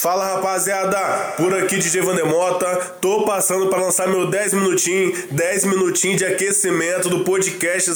Fala rapaziada, por aqui DJ Vandemota, tô passando para lançar meu 10 minutinhos, 10 minutinhos de aquecimento do podcast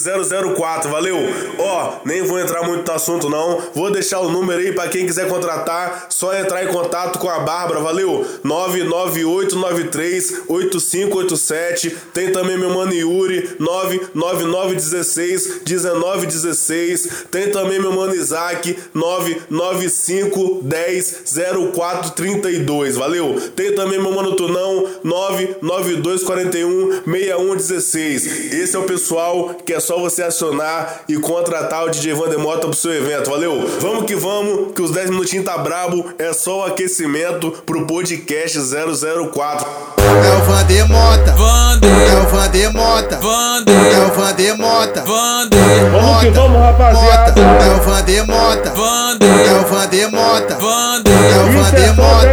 004, valeu? Ó, nem vou entrar muito no assunto não, vou deixar o número aí para quem quiser contratar, só entrar em contato com a Bárbara, valeu? 998938587, tem também meu mano Yuri, 999161916, tem também meu mano Isaac, 9951004 432, valeu? Tem também meu mano Tunão, 99241 6116. Esse é o pessoal que é só você acionar e contratar o DJ Vandemota pro seu evento, valeu? Vamos que vamos, que os 10 minutinhos tá brabo, é só o aquecimento pro podcast 004. É o Vandemota, Vander, é o Vandemota, Vander, é o Vandemota, Vander, vamos que vamos, rapaziada. É o Vandemota, Vander, é o Vandemota, Vander, é o Vandemota. Vandemota,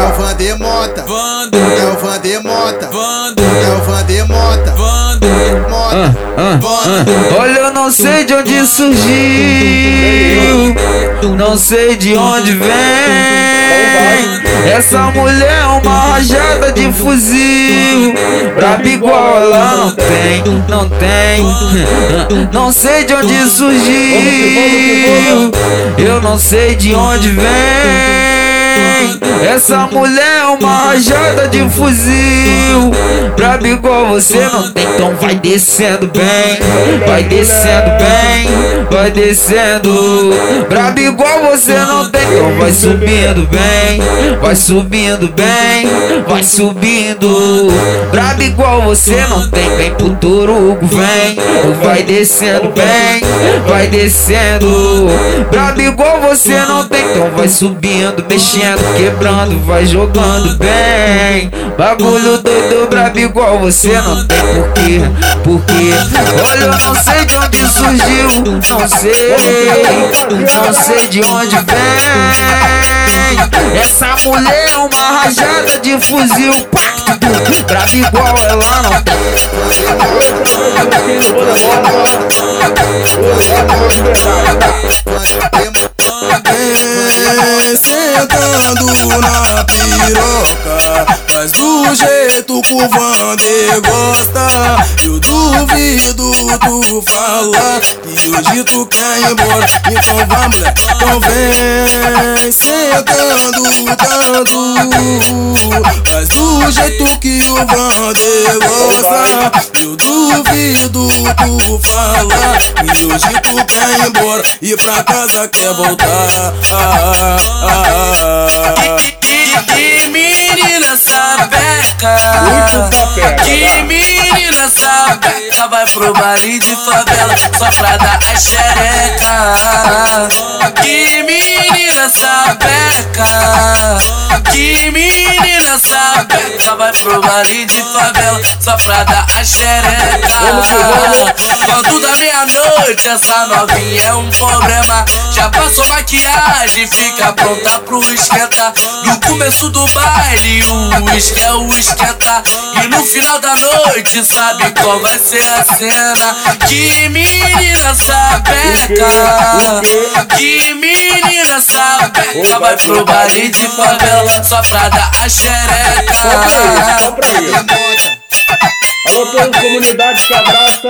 é o Vandemota, é o Vandemota, é o Vandemota, ah, ah, ah. Olha, eu não sei de onde surgiu, não sei de onde vem. Essa mulher é uma rajada de fuzil, braba igual ela não tem, não tem. Não sei de onde surgiu, eu não sei de onde vem. Essa mulher é uma rajada de fuzil. Brabo igual você não tem, então vai descendo bem. Vai descendo bem, vai descendo. Igual você não tem, então vai subindo bem. Vai subindo bem, vai subindo. Brabo igual você não tem, vem pro Torugo, vem. Vai descendo bem, vai descendo. Brabo igual você não tem, então vai subindo, mexendo, quebrando, vai jogando bem. Bagulho doido, brabo igual você não tem porquê, porquê. Olha, eu não sei de onde surgiu, não sei, não sei de onde vem. Essa mulher é uma rajada de fuzil, brabo igual ela não tem. O Vander gosta Eu duvido tu falar Que hoje tu quer ir embora. Então vamos, mulher, então vem Sentando tanto Mas do jeito que o Vander gosta Eu duvido tu falar Que hoje tu quer ir embora. E pra casa quer voltar. Ah, ah, ah, Que menina sapeca Que menina sapeca Vai pro baile de favela Só pra dar a xereca. Que menina sapeca Que menina sapeca Vai pro baile de favela Só pra dar a xereca. Quando dá meia-noite Essa novinha é um problema. Já passou maquiagem Fica pronta pro esquenta No começo do baile O uísque é o esquenta. E no final da noite Sabe qual vai ser a cena Que menina sapeca Que menina sapeca Vai pro baile de favela Só pra dar a xereca Alô, toda comunidade que abraça.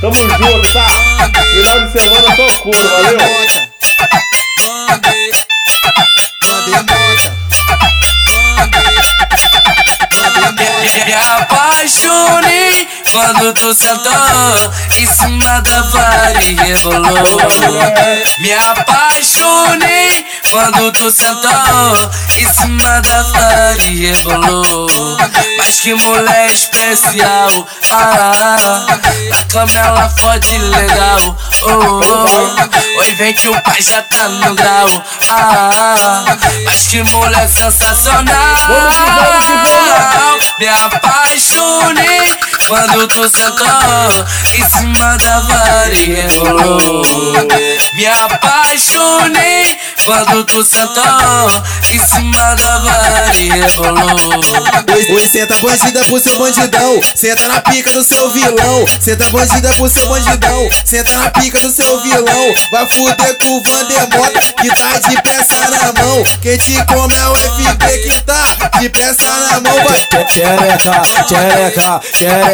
Tamo junto, tá? Final de semana só cura, valeu? Me apaixonei quando tu sentou em cima da vara e rebolou. Me apaixonei quando tu sentou em cima da vara e rebolou. Mas que mulher especial, ah, na cama ela fode legal. Oh, oh, oi, vem que o pai já tá no grau. Ah, mas que mulher sensacional. Me apaixonei quando tu sentou em cima da rebolou. Me apaixonei quando tu sentou em cima da rebolou. Oi, senta bandida pro seu bandidão. Senta na pica do seu vilão. Senta bandida pro seu bandidão. Senta na pica do seu vilão. Vai fuder com o Vandemota que tá de peça na mão. Quem te come é o FP que tá de peça na mão. Vai. Xereca, xereca,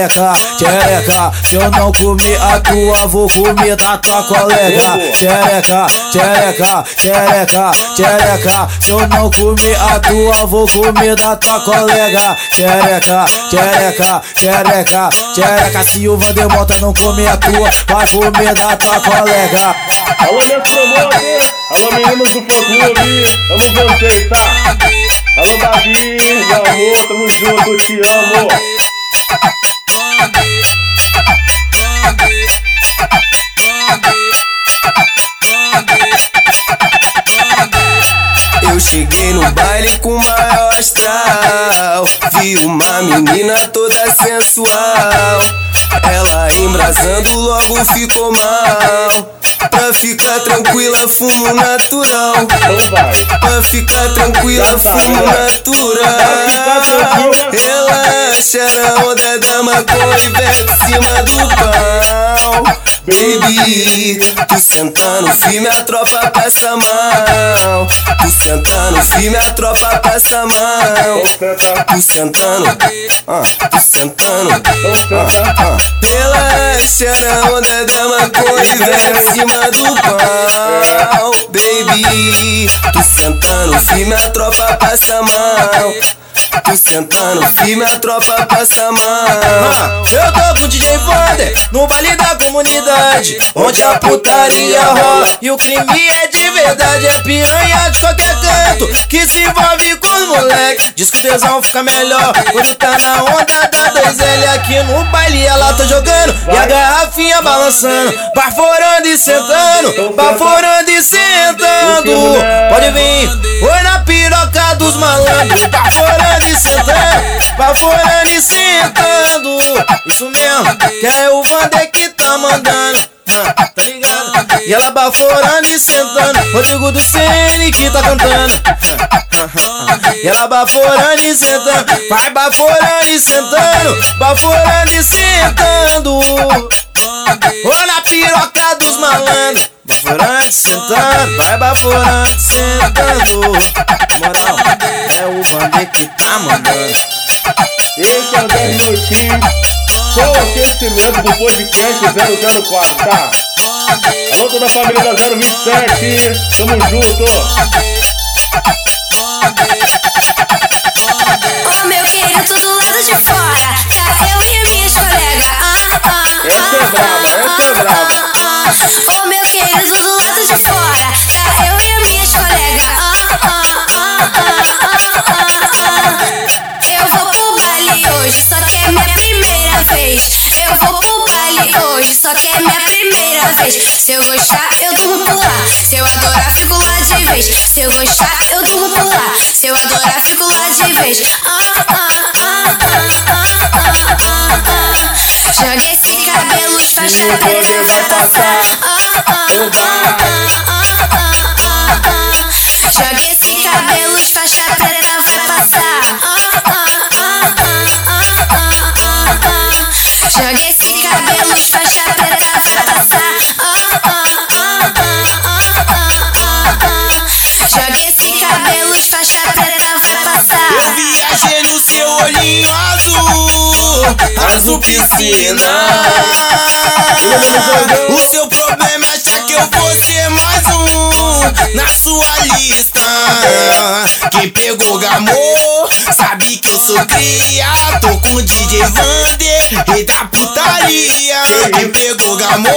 xereca, xereca. Se eu não comer a tua, vou comer da tua colega. Xereca, xereca, xereca, xereca. Se eu não comer a tua, vou comer da tua colega. Xereca, xereca, xereca, xereca. Se o Vandemota não comer a tua, vai comer da tua colega. Alô, meus promotores, alô, meninos do fã clube, amo vocês, tá? Alô, Davi, meu amor, tamo junto, te amo. Cheguei no baile com maior astral. Vi uma menina toda sensual. Ela embrasando logo ficou mal. Pra ficar tranquila, fumo natural. Pra ficar tranquila, fumo natural. Relaxa na onda da maconha e vem de cima do pau. Baby, tu sentando firme, a tropa passa mal. Tu sentando firme, a tropa passa mal. Tu sentando, ah, tu sentando. senta. Ah, Relaxa na onda da maconha e de cima do pau Baby, tu sentando firme, a tropa passa mal Tu sentando firme, a tropa passa mal Eu tô com o DJ Vander, no baile da comunidade Onde a putaria rola. E o crime é de verdade É piranha de qualquer canto que se envolve com os moleque. Diz que o tesão fica melhor quando tá na onda da 2L Aqui no baile ela tá jogando e a garrafinha balançando Baforando e sentando, baforando e sentando. Pode vir, oi na piroca dos malandros e sentando, baforando e sentando Isso mesmo, que é o Vander que tá mandando ah, Tá ligado? E ela baforando e sentando Rodrigo do Ceni que tá cantando e ela baforando e sentando, vai baforando e sentando, baforando e sentando. Ô na piroca dos malandros, baforando e sentando, vai baforando e sentando. Moral, é o Vander que tá mandando. Esse é o 10 minutinhos, com o aquecimento do podcast 004, tá? Alô, toda a família da 027, tamo junto. Ô meu querido, tudo lado de fora. É brava, essa é brava. Ô meu querido, do lado de fora. Tá eu e ah, ah, ah, ah, ah. Eu vou pro baile hoje, só que é minha primeira vez. Eu vou pro baile hoje, só que é minha primeira vez. Se eu gostar, eu durmo por lá. Se eu adorar, fico lá de vez. Se eu gostar, eu durmo por lá. Se eu adorar, fico lá de vez. Ah, faixa preta vai passar. Ah, ah, ah, ah, ah, ah, azul piscina. O seu problema é achar que eu vou ser mais um na sua lista. Quem pegou gamô sabe que eu sou cria. Tô com o DJ Vander, rei da putaria. Quem pegou gamô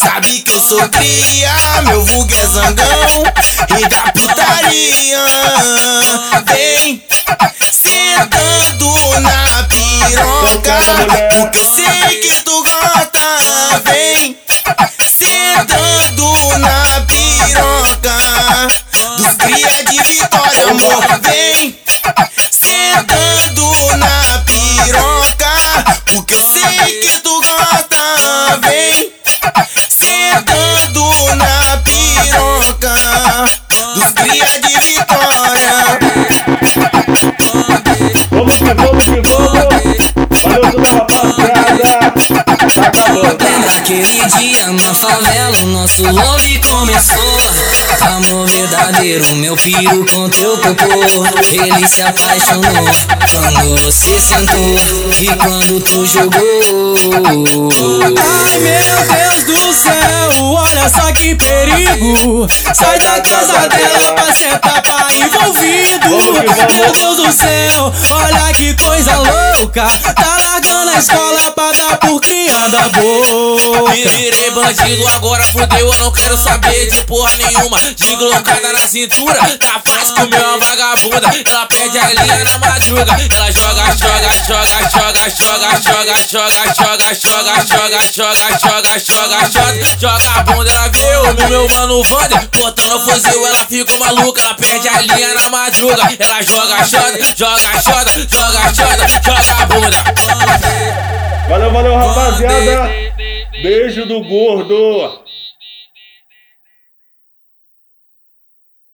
sabe que eu sou cria. Meu vulgo é zangão, rei da putaria. Vem na porque eu sei que tu gosta. Vem sentando na piroca dos cria de vitória, amor. Vem sentando na piroca, porque eu sei que tu gosta. Vem favela o nosso love começou. Amor verdadeiro, meu piro com teu popô. Ele se apaixonou quando você sentou e quando tu jogou. Ai meu Deus do céu, olha só que perigo. Sai da casa dela pra sentar pra envolvido. Meu Deus do céu, olha que coisa louca. Tá largando a escola pra dar por criada boa. Virei bandido, agora fudeu, eu não quero saber de porra nenhuma. De glocada na cintura, tá fácil comer uma vagabunda. Ela pede a linha na madruga, ela joga, joga, joga, joga, joga, joga, joga, joga, joga, joga, joga, joga, joga, joga, joga a bunda, ela veio no meu mano Vander, cortando o fuzil, ela fica maluca, ela perde a linha na madruga, ela joga, joga, joga, joga, joga, joga, joga a bunda. Valeu, valeu, rapaziada. Beijo do gordo.